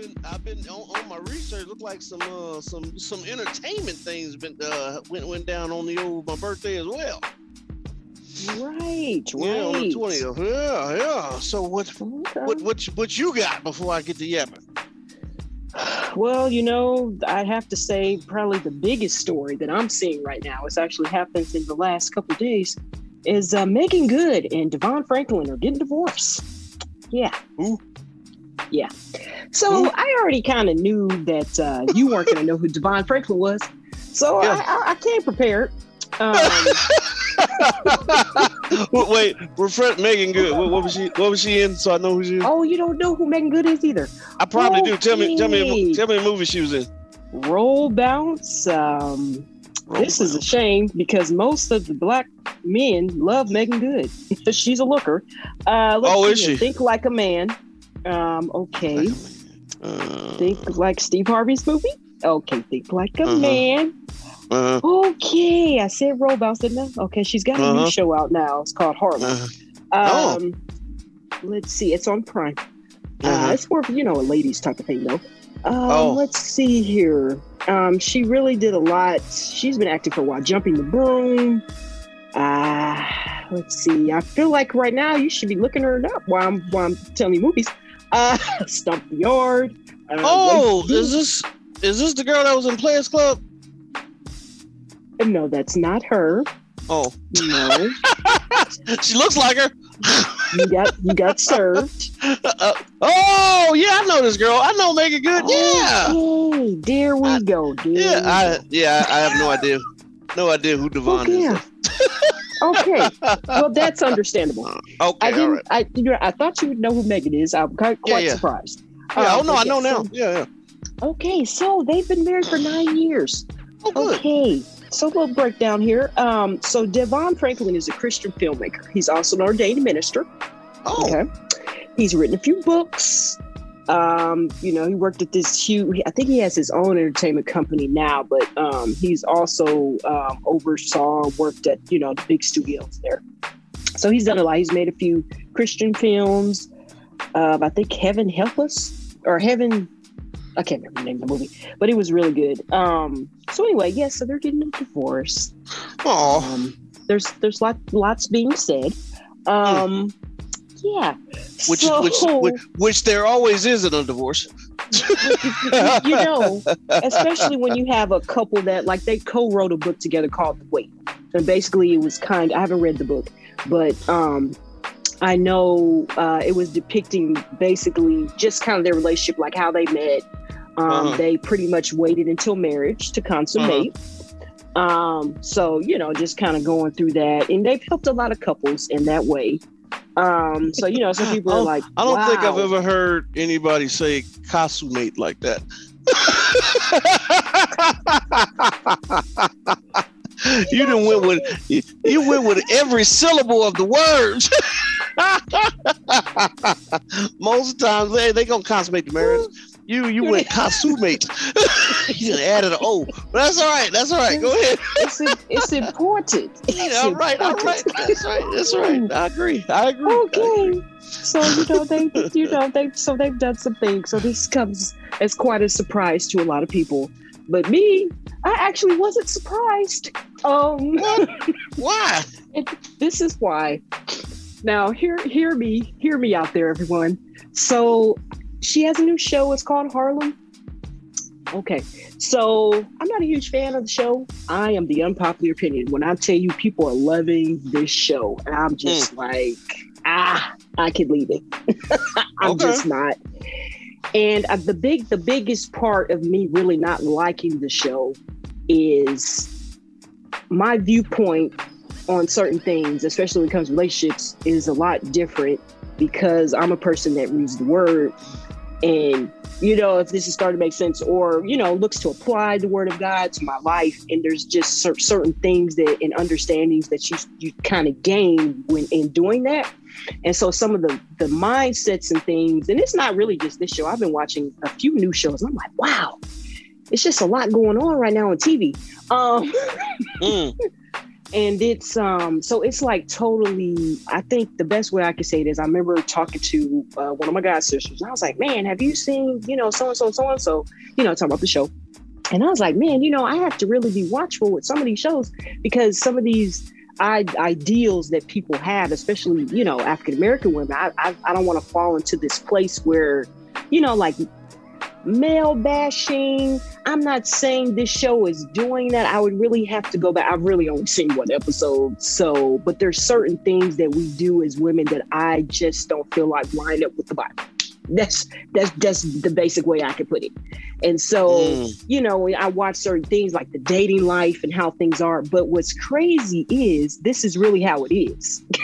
been I've been on, on my research. Look like some uh, some some entertainment things been uh, went went down on the old my birthday as well. Right, Yeah, on the twentieth. Yeah, yeah. So what Okay. what what you- what you got before I get to yapping? Well, you know, I'd have to say probably the biggest story that I'm seeing right now. It's actually happened in the last couple of days. Is uh, Meagan Good and DeVon Franklin are getting divorced? Yeah. Who? Yeah. So Who? I already kind of knew that uh, you weren't going to know who DeVon Franklin was, so Yeah. I, I, I came prepared. Um, Wait, refresh Meagan Good. What, what was she? What was she in? So I know who she is. oh, you don't know who Meagan Good is either. I probably do. Tell me, tell me, tell me a movie she was in. Roll bounce. Um, this is a shame because most of the black men love Meagan Good. She's a looker. Uh, Oh, is she? Think like a man. Um, okay. Uh, Think like Steve Harvey's movie. Okay. Think like a Uh-huh. man. uh, Okay. I said bounce, didn't I? Okay. She's got a Uh-huh. new show out now. It's called Harlem. uh, Oh. Um, let's see. It's on Prime. Uh, uh, it's more of you know a ladies type of thing though. Um, Oh. Let's see here. Um, she really did a lot. She's been acting for a while. Jumping the broom. Uh, let's see. I feel like right now you should be looking her up while I'm while I'm telling you movies. Uh, Stomp the Yard. Uh, oh, is this is this the girl that was in Players Club? no, that's not her. Oh, No, she looks like her. you got you got served. Uh, oh, yeah, I know this girl. I know Meagan Good. Yeah, Okay, there we I- go. Yeah, I yeah, I, have no idea, no idea who DeVon is. Okay, well that's understandable. Okay, I didn't. right. I you know I thought you would know who Meagan is. I'm quite, quite yeah. surprised. Yeah, Um, oh no, I know now. so- Yeah, yeah. okay, so they've been married for nine years. Oh. Okay, so a little breakdown here. Um, so DeVon Franklin is a Christian filmmaker. He's also an ordained minister. Oh, Okay, he's written a few books. Um, you know, he worked at this huge. I think he has his own entertainment company now, but um, he's also um, oversaw worked at you know the big studios there. So he's done a lot. He's made a few Christian films. Um, I think Heaven Help Us or Heaven. I can't remember the name of the movie, but it was really good. Um, so anyway, yes, so they're getting a divorce. oh, Um, there's there's lot, lots being said. Um, yeah. which, so, which which which there always is in a divorce. you know, especially when you have a couple that like they co-wrote a book together called The Wait, and basically it was kind. I haven't read the book, but um, I know uh, it was depicting basically just kind of their relationship, like how they met. Um, Uh-huh. They pretty much waited until marriage to consummate. Um, so you know, just kind of going through that, and they've helped a lot of couples in that way. Um, so you know, some people are like, I don't think I've ever heard anybody say consummate like that. you didn't went with you, you went with every syllable of the words. Most times they they gonna consummate the marriage. You you went consummate. you just added an O. But that's all right. That's all right. Go ahead. it's, it's important. It's Yeah, all right. All right. That's right. That's right. I agree. I agree. I agree. Okay. So you know they you know they so they've done some things. So this comes as quite a surprise to a lot of people. But me, I actually wasn't surprised. Um Why? this is why. Now hear hear me, hear me out there, everyone. So she has a new show, it's called Harlem. Okay. So I'm not a huge fan of the show. I am the unpopular opinion. When I tell you people are loving this show, and I'm just like, ah, I could leave it. I'm Okay. just not. And uh, the big, the biggest part of me really not liking the show is my viewpoint on certain things, especially when it comes to relationships, is a lot different because I'm a person that reads the word and you know if this is starting to make sense or you know looks to apply the word of god to my life and there's just cer- certain things that and understandings that you you kind of gain when in doing that. And so some of the the mindsets and things and it's not really just this show. I've been watching a few new shows and i'm like wow it's just a lot going on right now on tv um Mm. And it's um so it's like totally i think the best way i could say it is i remember talking to uh, one of my god sisters and i was like man have you seen you know so and so so and so you know talking about the show. And i was like man you know i have to really be watchful with some of these shows because some of these I- ideals that people have especially you know african american women i i, I don't want to fall into this place where you know like male bashing. I'm not saying this show is doing that. I would really have to go back. I've really only seen one episode. So, but there's certain things that we do as women that I just don't feel like line up with the Bible. That's that's that's the basic way I could put it. And so, Mm. you know, I watch certain things like the dating life and how things are. But what's crazy is this is really how it is.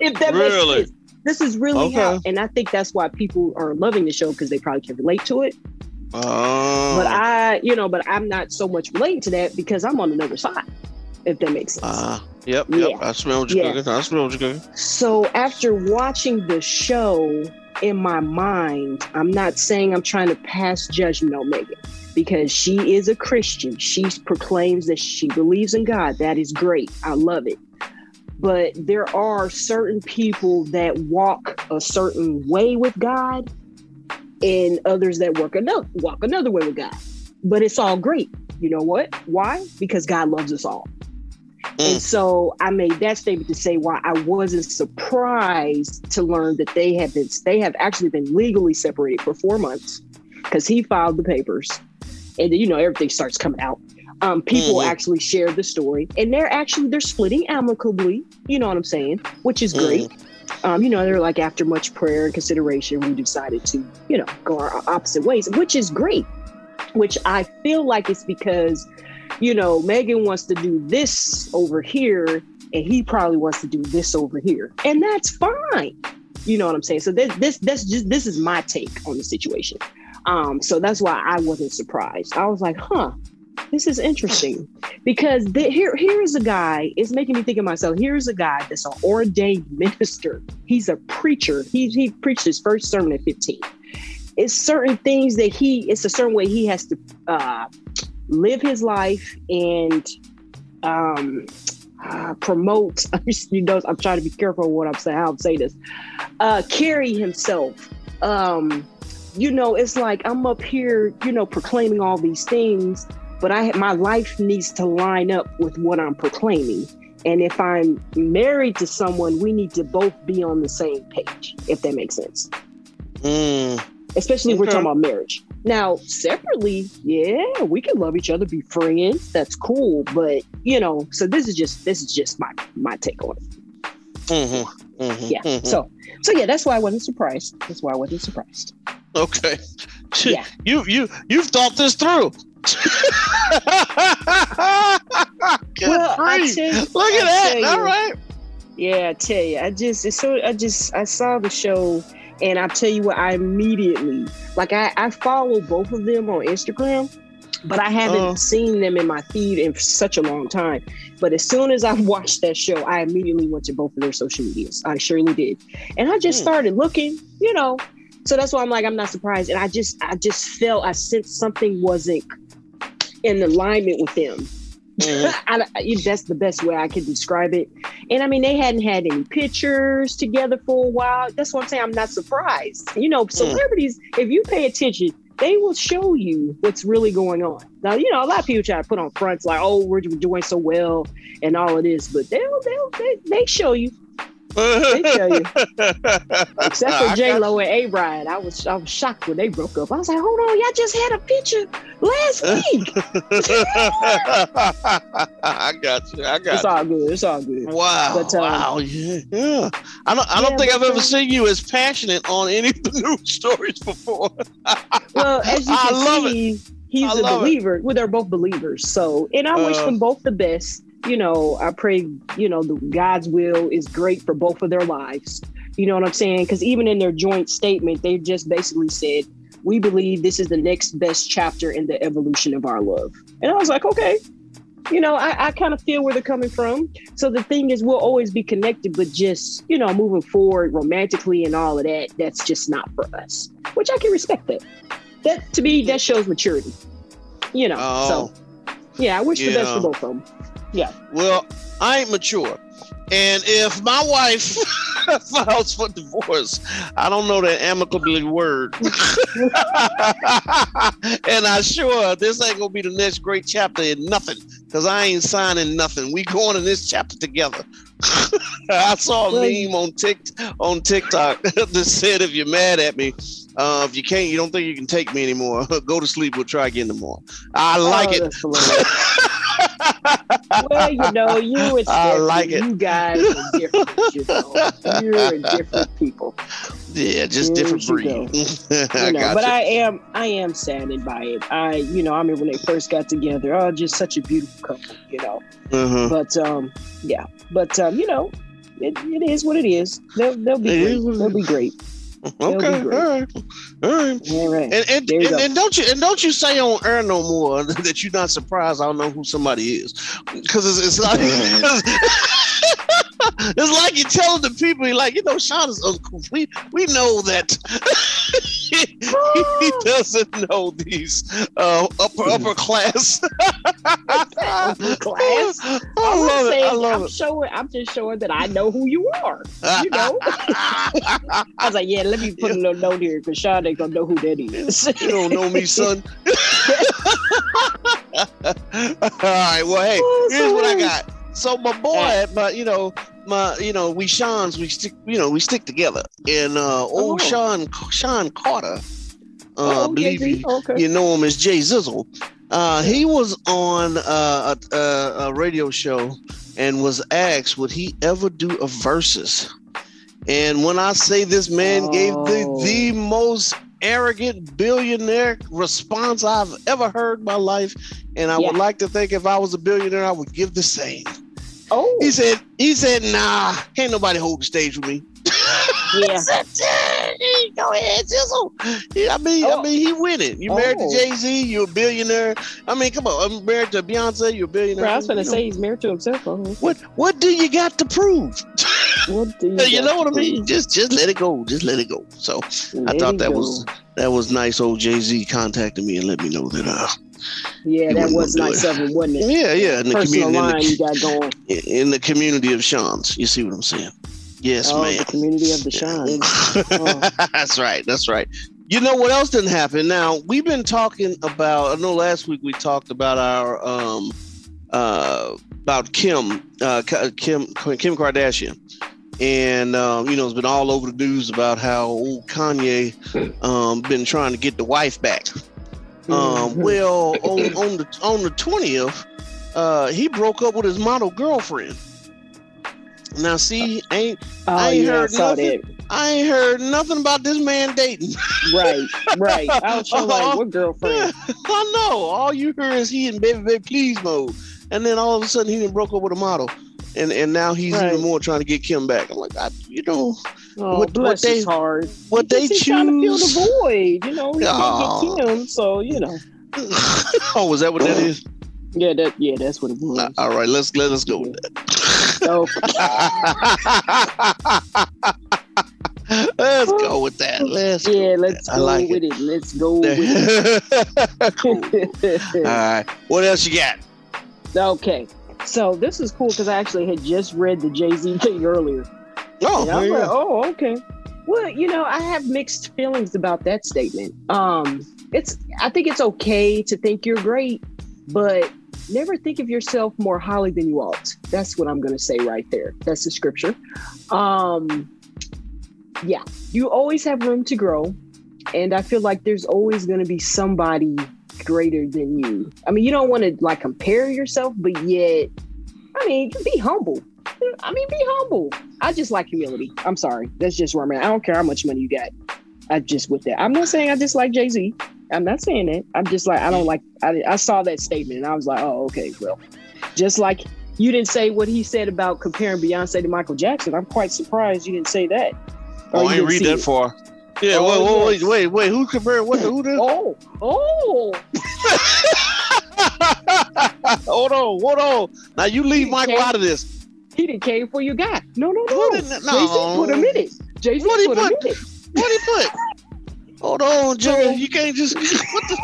if that Really? makes sense. This is really Okay. how, and I think that's why people are loving the show because they probably can relate to it. Oh. But I, you know, but I'm not so much relating to that because I'm on another side, if that makes sense. Ah, yep, yep. Yeah. I smell what you're Yeah. cooking. I smell what you're cooking. So after watching the show in my mind, I'm not saying I'm trying to pass judgment on Meagan because she is a Christian. She proclaims that she believes in God. That is great. I love it. But there are certain people that walk a certain way with God and others that work another walk another way with God. But it's all great. You know what? Why? Because God loves us all. Mm. And so I made that statement to say why I wasn't surprised to learn that they have been they have actually been legally separated for four months because he filed the papers, and then, you know everything starts coming out. Um, people Mhm. actually shared the story, and they're actually they're splitting amicably. You know what I'm saying? Which is great. Um, you know, they're like after much prayer and consideration, we decided to you know go our opposite ways, which is great. Which I feel like it's because you know, Meagan wants to do this over here, and he probably wants to do this over here, and that's fine. You know what I'm saying? So this, this, that's just this is my take on the situation. Um, so that's why I wasn't surprised. I was like, huh, this is interesting because the, here, here's a guy. It's making me think of myself. Here's a guy that's an ordained minister. He's a preacher. He he preached his first sermon at 15. It's certain things that he. It's a certain way he has to. Uh, live his life and um, uh, promote. you know, I'm trying to be careful what I'm saying. How I'm saying this. Uh, carry himself. Um, you know, it's like I'm up here, you know, proclaiming all these things, but I my life needs to line up with what I'm proclaiming. And if I'm married to someone, we need to both be on the same page, if that makes sense Mm. especially if we're talking about marriage. Now, separately, yeah, we can love each other, be friends. That's cool, but you know, so this is just this is just my my take on it. Mm-hmm. Mm-hmm. Yeah. Mhm. So so yeah, that's why I wasn't surprised. That's why I wasn't surprised. Okay. Yeah. You you you've thought this through. Good Well, tell you- Look at I that. tell All you. right. Yeah, I tell you, I just it's so I just I saw the show and I tell you what, I immediately like I I follow both of them on Instagram, but I haven't Oh. seen them in my feed in such a long time. But as soon as I watched that show, I immediately went to both of their social medias. I surely did, and I just Hmm. started looking, you know. So that's why I'm like I'm not surprised, and I just I just felt I sensed something wasn't in alignment with them. Mhm. I, that's the best way I can describe it. And I mean, they hadn't had any pictures together for a while. That's what I'm saying. I'm not surprised. You know, celebrities, if you pay attention, they will show you what's really going on. Now, you know, a lot of people try to put on fronts like, "Oh, we're doing so well" and all of this, but they'll they'll they, they show you. They tell you. Except for J Lo and A-Rod, I was I was shocked when they broke up. I was like, "Hold on, y'all just had a picture last week." I got you. I got you. it's you. all good. It's all good. Wow! But, um, wow! Yeah, yeah. I don't. I don't Yeah, think I've ever then- seen you as passionate on any of the news stories before. Well, as you can love it. see, he's I a love it. believer. Well, they're both believers. So, and I wish Uh. them both the best. You know, I pray, you know, the God's will is great for both of their lives. You know what I'm saying? Because even in their joint statement, they just basically said, we believe this is the next best chapter in the evolution of our love. And I was like, okay. You know, I, I kind of feel where they're coming from. So the thing is, we'll always be connected, but just, you know, moving forward romantically and all of that, that's just not for us, which I can respect that that to me that shows maturity you know Oh. so yeah i wish the best for both of them Yeah. Well, I ain't mature. And if my wife files for divorce, I don't know that amicably word. and I sure this ain't gonna be the next great chapter in nothing, because I ain't signing nothing. We going in this chapter together. I saw a meme on Tik on TikTok that said if you're mad at me, uh, if you can't, you don't think you can take me anymore, go to sleep. We'll try again tomorrow. I like Oh, it. Well, you know, you and I like it. you guys are different. You know, you're different people. Yeah, just different breed. I You know, got but. I am, I am saddened by it. I, you know, I mean when they first got together. Oh, just such a beautiful couple. You know, uh-huh. but um, yeah, but um, you know, it, it is what it is. They'll, they'll be It great. is They'll be great. Okay, all right, all right. All right. And and, and, and don't you and don't you say on air no more that you're not surprised I don't know who somebody is because it's, it's like it's like you're telling the people you're like you know Sean is uncouth. We we know that he, doesn't know these uh, upper upper class. Upper class. I I'm love it. I love I'm it. showing. I'm just showing that I know who you are. You know. I was like, yeah, let me put a little note here because Sean ain't gonna know who that is. You don't know me, son. All right. Well, hey, Oh, here's what I got. So my boy, but you know, my you know, we Sean's we stick, you know, we stick together. And uh, old Oh. Sean Sean Carter, uh, Oh, I believe you, Okay. you know him as Jay Zizzle. Uh, he was on uh, a, a, radio show and was asked, would he ever do a versus? And when I say this man gave the, Oh. the most arrogant billionaire response I've ever heard in my life, and I Yeah. would like to think if I was a billionaire, I would give the same. Oh, He said, he said, nah, can't nobody hold the stage with me. yeah. I said, "Yeah, go ahead, Jizzle. Yeah, I mean, I Oh. mean, he winning. You married Oh. to Jay Z, you're a billionaire. I mean, come on, I'm married to Beyonce, you're a billionaire. Bro, I was gonna You know, say he's married to himself. Oh, okay. what what do you got to prove? What do you got know what I mean? Just just let it go. Just let it go. So prove? I thought that go. was that was nice. Old Jay Z contacted me and let me know that. Uh, yeah, that was nice of him, wasn't it? yeah, yeah. In the Personal community, in the, got going. in the community of Sean's. You see what I'm saying? Yes, Oh, man. the community of the shine. Oh. that's right. That's right. You know what else didn't happen? Now we've been talking about. I know last week we talked about our um uh about Kim uh Kim Kim Kardashian, and um, you know it's been all over the news about how old Kanye um been trying to get the wife back. Um, well, on, on the on the twentieth, uh, he broke up with his model girlfriend. Now, see, ain't oh, I ain't yeah, I heard saw nothing. that. I ain't heard nothing about this man dating. Right, right. I was sure like, what girlfriend? I know. All you hear is he in baby baby please mode, and then all of a sudden he done broke up with a model, and and now he's Right. even more trying to get Kim back. I'm like, I, you know, Oh, What- what they- his heart. what He they he's trying to fill the void. You know, he Aw. can't get Kim, so you know. oh, was that what that is? Yeah, that yeah, that's what it was. All right, let's let us go with So that. let's go with that. Let's go yeah, with let's that. I go like with it. Let's go with it. cool. it. All right, what else you got? okay, so this is cool because I actually had just read the Jay Z thing earlier. Oh, And there like, oh, okay. Well, you know, I have mixed feelings about that statement. Um, it's I think it's okay to think you're great, but never think of yourself more highly than you ought. That's what I'm gonna say right there. That's the scripture. Um, yeah, you always have room to grow, and I feel like there's always gonna be somebody greater than you. I mean, you don't want to like compare yourself, but yet, I mean, be humble. I mean, be humble. I just like humility. I'm sorry. That's just where I'm at. I don't care how much money you got. I just with that. I'm not saying I dislike Jay Z. I'm not saying that. I'm just like I don't like. I, I saw that statement and I was like, oh, okay, well, just like you didn't say what he said about comparing Beyonce to Michael Jackson. I'm quite surprised you didn't say that. Oh, I you didn't read that it. far. Yeah, Oh, wait, wait, wait, wait. Who compared what to who? Did? Oh, oh, hold on, hold on. Now you leave Michael out of this. He didn't care for your guy. No, no, no. Z no. put him in it. Z What he put him put? in it. What he put? Hold on, Jimmy. You can't just what the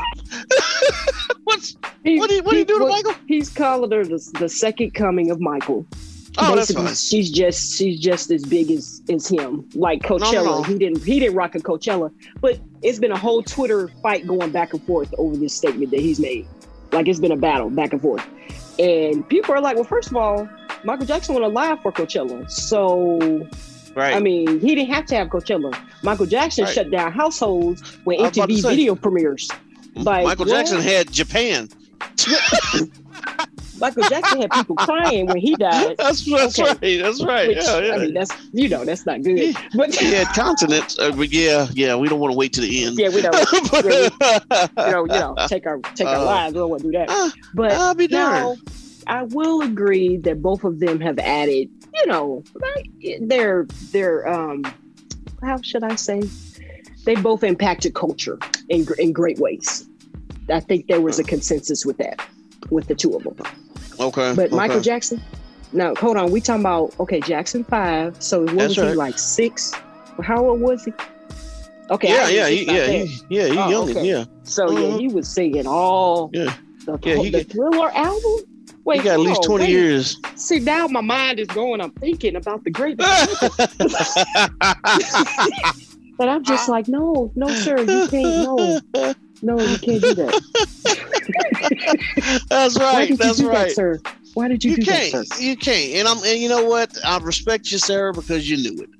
what's He- What do you what do you do to what- Michael? He's calling her the, the second coming of Michael. Oh, that's Basically, fine. she's just she's just as big as as him. Like Coachella, no. he didn't he didn't rock a Coachella, but it's been a whole Twitter fight going back and forth over this statement that he's made. Like it's been a battle back and forth, and people are like, well, first of all, Michael Jackson went live for Coachella, so Right. I mean, he didn't have to have Coachella. Michael Jackson Right. shut down households when MTV say. video premieres. like, Michael? Jackson had Japan. Michael Jackson had people crying when he died. That's that's Okay. right. That's right. Which, yeah, yeah. I mean, that's you know, that's not good. He- But he had continents. Uh, but yeah, yeah. We don't want to wait to the end. yeah, we don't, But- you know, you know, take our take our Uh, lives. We don't want to do that. Ah, But I'll be now, darned. I will agree that both of them have added, you know, like their their um, how should I say? They both impacted culture in in great ways. I think there was a consensus with that, with the two of them. Okay. But Michael. Jackson, now hold on, we talking about okay, Jackson five. So what That's was he like six? How old was he? Okay, Yeah, yeah, he, yeah, he, yeah. He Oh, young. okay. Yeah. So yeah, Mhm. he was singing all Yeah. the, Yeah, he the Thriller album. Wait, He got at least on, twenty wait. years. See, now my mind is going. I'm thinking about the great, but I'm just like, no, no, sir, you can't. No, no, you can't do that. That's right. That's you right. that, sir? Why did you, You do can't. that, sir? You can't. And I'm. And you know what? I respect you, Sarah, because you knew it.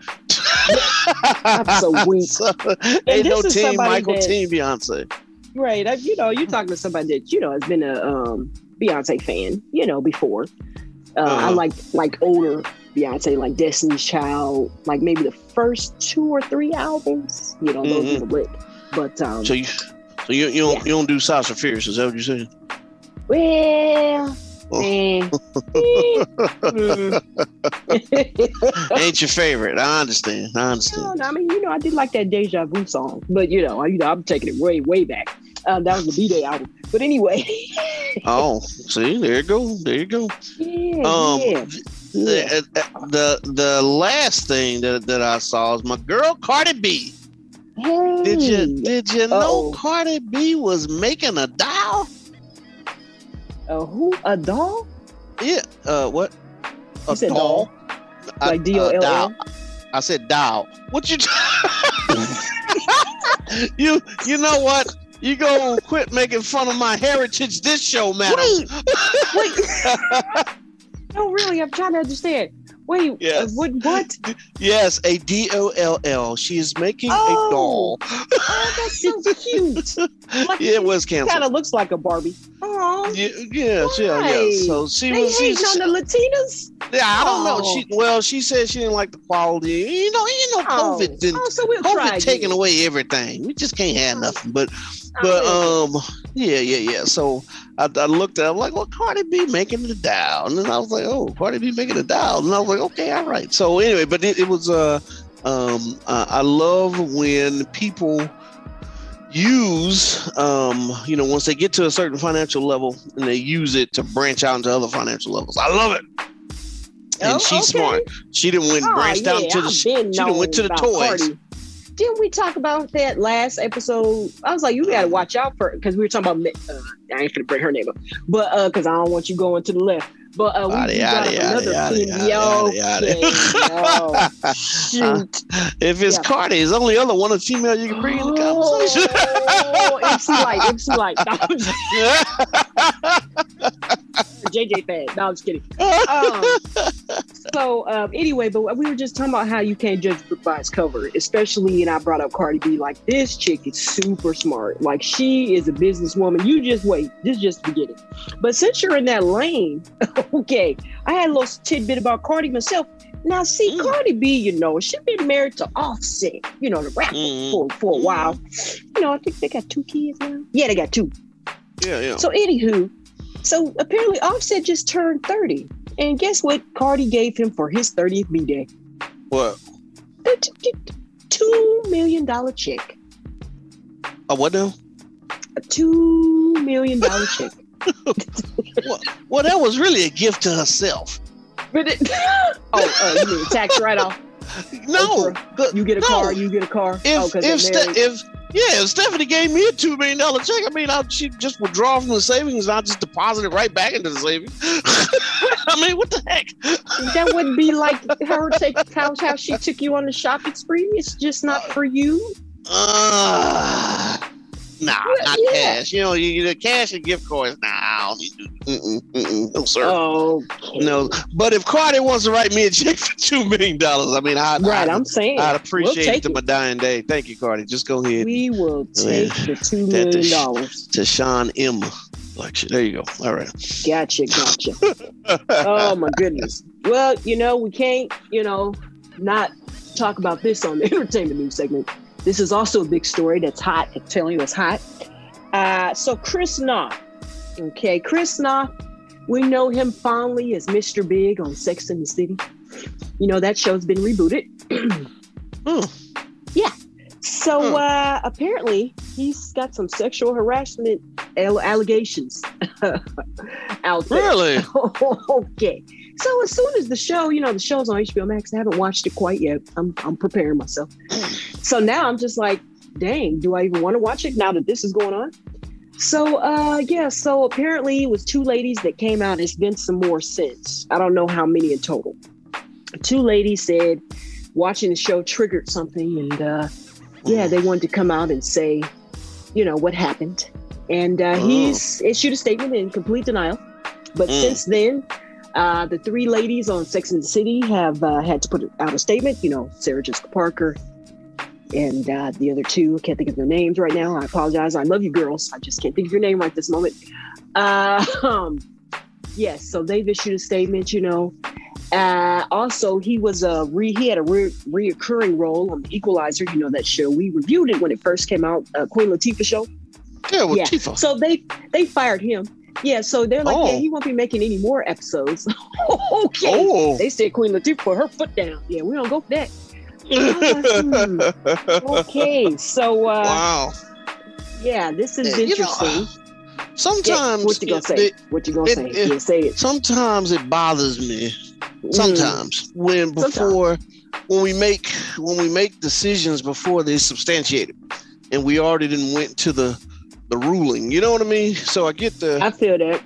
I'm so ain't no team Michael, that- team Beyonce. Right. I, you know, you're talking to somebody that you know has been a um, Beyonce fan. You know, before. Uh, I Uh-huh. like like older Beyonce, like Destiny's Child, like maybe the first two or three albums. You know, those Mhm. were the lit. But um, So you, so you, you don't, Yeah. you don't do Sasha Fierce? Is that what you're saying? well, Mm. Ain't your favorite? I understand. I understand. No, I mean, you know, I did like that Deja Vu song, but you know, I, you know, I'm taking it way, way back. Um, that was the B Day album. But anyway, Oh, see, there you go. There you go. yeah, Um, yeah. The, uh, the the last thing that, that I saw is my girl Cardi B. Hey, Did you did you know Uh-oh. Cardi B was making a doll? A who? A doll? Yeah. Uh, what? A You said doll? A- Like a D O L L? doll. I said doll. What you? you you know what? You go quit making fun of my heritage this show, man. Wait, wait. no, really, I'm trying to understand. Wait, Yes. uh, what? What? yes, a D O L L. She is making Oh. a doll. Oh, that's so cute. Like, Yeah, it was Kind of looks like a Barbie. Oh, Yeah, yeah, yeah, yeah. So she they was. hating She's, on the Latinas. yeah, I don't know. Oh. She well, she said she didn't like the quality. You know, you know, Oh, COVID didn't. oh so we'll try COVID taking again. away everything. We just can't have nothing. But Oh, but um yeah yeah yeah. So I, I looked at. I'm like, well, Cardi B making the dial, and then I was like, oh, Cardi B making the dial, and I was like, okay, all right. So anyway, but it, it was uh um uh, I love when people use um you know once they get to a certain financial level and they use it to branch out into other financial levels. I love it. And Oh, she's okay. smart. She didn't went Oh, branched out yeah, into the I've sh- been she done went to the toys. Cardi. Didn't we talk about that last episode? I was like, you got to watch out for because we were talking about. Uh, I ain't gonna bring her name up, but uh, because I don't want you going to the left. But uh, we, Yada, brought yada, another yada, thing. yada, Yo, yada, okay, yo, shoot. if it's Yeah. Cardi, it's the only other one of female you can bring in the conversation. Oh, MC Lyte, MC Lyte. No, I'm just- JJ fan. No, I'm just kidding. Um, so um, anyway, but we were just talking about how you can't judge a book by its cover, especially, and I brought up Cardi B. Like this chick is super smart. Like she is a businesswoman. You just wait. This is just the beginning. But since you're in that lane, okay, I had a little tidbit about Cardi myself. Now, see, Mm. Cardi B, you know, she's been married to Offset, you know, the rapper Mhm. for for a while. You know, I think they got two kids now. Yeah, they got two. yeah, yeah. So anywho, so apparently Offset just turned 30. And guess what Cardi gave him for his 30th B-Day? What? A t- t- two million dollar check. A what now? A two million dollar check. Well, that was really a gift to herself. But it, oh, uh, you mean tax write off? No, Oprah. the- You get a No. car, you get a car. oh, if they're Ste- married. if Yeah, if Stephanie gave me a two million dollar check. I mean, I she just withdraw from the savings and I just deposit it right back into the savings. I mean, what the heck? That would be like her take how, how she took you on the shopping spree. It's just not for you. Uh, nah, not yeah. cash. You know, you the cash and gift cards. Nah, I don't need to. Mm-mm, mm-mm, no, sir. Oh, No, but if Cardi wants to write me a check for two million dollars, I mean, I, right. I, I'm saying I'd we'll appreciate take it to my dying day. Thank you, Cardi. Just go ahead We will take the two million dollars. to Sean M. Collection. There you go. All right. Gotcha, gotcha. oh my goodness. Well, you know, we can't, you know, not talk about this on the entertainment news segment. This is also a big story that's hot. I'm telling you, it's hot. Uh, so Chris Noth, okay, Chris Noth, we know him fondly as Mr. Big on Sex and the City. You know that show's been rebooted. Hmm. Yeah. So Hmm. uh, apparently he's got some sexual harassment allegations out there. Really? okay. So as soon as the show, you know, the show's on HBO Max, I haven't watched it quite yet. I'm I'm preparing myself. So now I'm just like, dang, do I even want to watch it now that this is going on? So uh yeah, so apparently it was two ladies that came out. It's been some more since. I don't know how many in total. Two ladies said watching the show triggered something and uh yeah, they wanted to come out and say, you know, what happened. And uh, Oh. he's issued a statement in complete denial. But Mm. since then, uh, the three ladies on Sex and the City have uh, had to put out a statement. You know, Sarah Jessica Parker and uh, the other two. I can't think of their names right now. I apologize. I love you, girls. I just can't think of your name right this moment. Uh, um, yes, so they've issued a statement. You know, uh, also he was a re- he had a re- reoccurring role on the Equalizer. You know that show. We reviewed it when it first came out. Uh, Queen Latifah show. Yeah, with Yeah. So they they fired him. Yeah, so they're like, Oh. yeah, he won't be making any more episodes. okay. Oh. They said Queen Latifah put her foot down. Yeah, we don't go for that. Hmm. Okay, so uh, wow. yeah, this is Yeah, you know, interesting. Sometimes yeah, what you gonna say? it- what you gonna it- say? it- yeah, say it. sometimes it bothers me. Mm. Sometimes when Sometimes. before when we make when we make decisions before they're substantiated, and we already didn't went to the the ruling. You know what I mean? So I get the I feel that.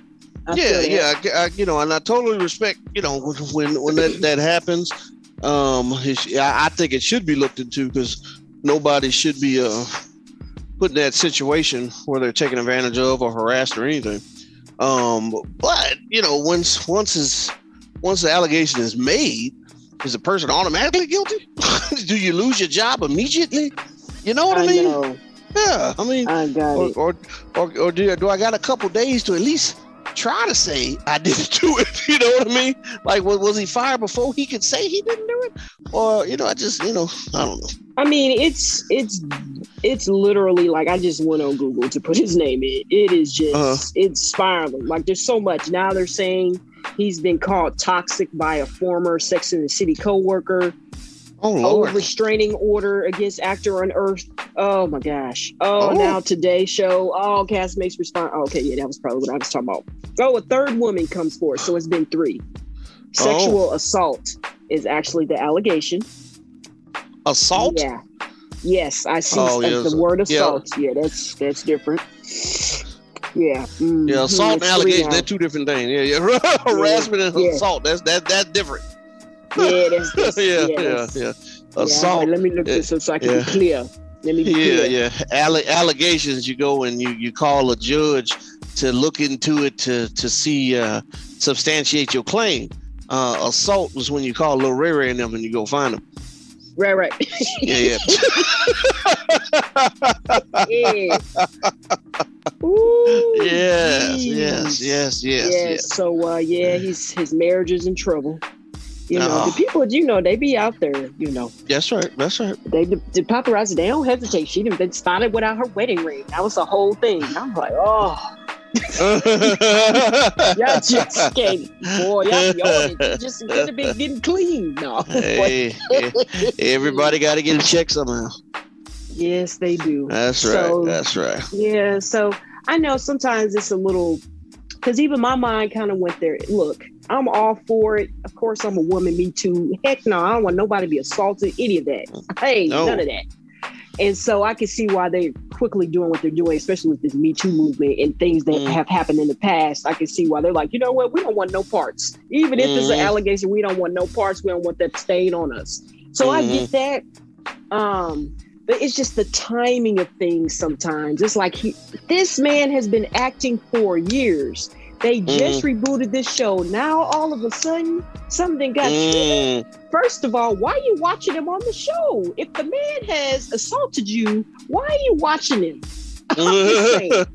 I yeah, feel that. yeah, I, I- you know, and I totally respect, you know, when when, when that, that happens. Um, I, I think it should be looked into because nobody should be uh put in that situation where they're taken advantage of or harassed or anything. Um, but you know, once once is once the allegation is made, is the person automatically guilty? Do you lose your job immediately? You know what I, I mean? know. Yeah, I mean, I got or it. or or, or do, do I got a couple days to at least try to say I didn't do it? You know what I mean? Like, was, was he fired before he could say he didn't do it? Or you know, I just you know, I don't know. I mean, it's it's it's literally like I just went on Google to put his name in. It is just Uh-huh. it's spiraling. Like there's so much now. They're saying he's been called toxic by a former Sex and the City coworker. Oh Oh, Lord, restraining order against actor unearthed. Oh my gosh. Oh, Oh. now Today Show. All Oh, castmates respond. Oh, okay, yeah, that was probably what I was talking about. Oh, a third woman comes forward, so it's been three. Sexual assault is actually the allegation. assault. Yeah. Yes, I see Oh, yes. the word assault. Yeah, that's that's different. Yeah. mhm, Yeah, assault and it's allegation, they're two different things. Yeah, yeah. Harassment and Yeah. assault, that's that that's different. Yeah, that's, that's yeah, yeah, yeah, that's- yeah. yeah, Assault. let me look yeah, this up so I can yeah. be clear. Let me be Yeah, clear. yeah. Alle- allegations, you go and you you call a judge to look into it to to see uh, substantiate your claim. Uh, assault was when you call Lil Ray Ray and them and you go find them. Right, right. Yeah, yeah. yeah. Ooh, yes, geez. yes, yes, yes, yes. So uh yeah, his his marriage is in trouble. You know, the uh-huh. people you know, they be out there, you know. That's right. That's right. They the, the paparazzi, they don't hesitate. She done been spotted without her wedding ring. That was the whole thing. I'm like, oh, y'all just can't boy, y'all be just could have been getting clean. No. hey, hey, everybody got to get a check somehow. yes, they do. That's right. So- That's right. Yeah, so I know sometimes it's a little because even my mind kind of went there. Look, I'm all for it. Of course, I'm a woman. Me too. Heck no, I don't want nobody to be assaulted. Any of that. Hey, No. none of that. And so I can see why they're quickly doing what they're doing, especially with this Me Too movement and things that Mm. have happened in the past. I can see why they're like, you know what, we don't want no parts. Even if it's an Mhm. allegation, we don't want no parts. We don't want that stain on us. So I Mhm. get that. Um, but it's just the timing of things sometimes. It's like he, this man has been acting for years. They just Mm-hmm. rebooted this show. Now all of a sudden, something got Mm, First of all, why are you watching him on the show? If the man has assaulted you, why are you watching him? I'm just saying,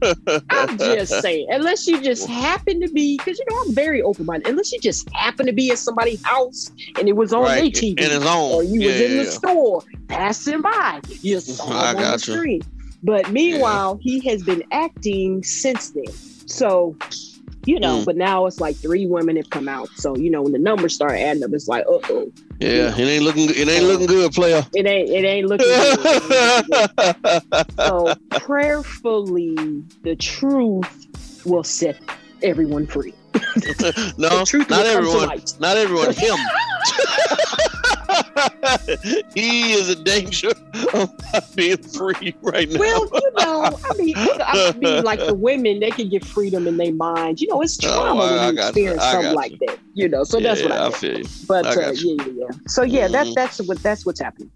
I'm just saying. unless you just happen to be, because you know I'm very open minded. Unless you just happen to be at somebody's house and it was on right. their TV, his own. or you yeah, was in yeah, the store passing by, you saw I him on the screen. But meanwhile, he has been acting since then. So, you know, Mm. but now it's like three women have come out. So you know, when the numbers start adding up, it's like, uh oh, Yeah, it ain't looking. It ain't looking good, player. it ain't it ain't looking good. so prayerfully the truth will set everyone free no, truth not will come to everyone. Not everyone. Him. he is in danger of being free right now. well you know i mean i mean like the women they can get freedom in their mind you know it's Oh, trauma I when you you. experience I something like that you know so that's yeah, what i I feel you. but I uh, yeah yeah yeah so yeah that Mhm. that's what that's what's happening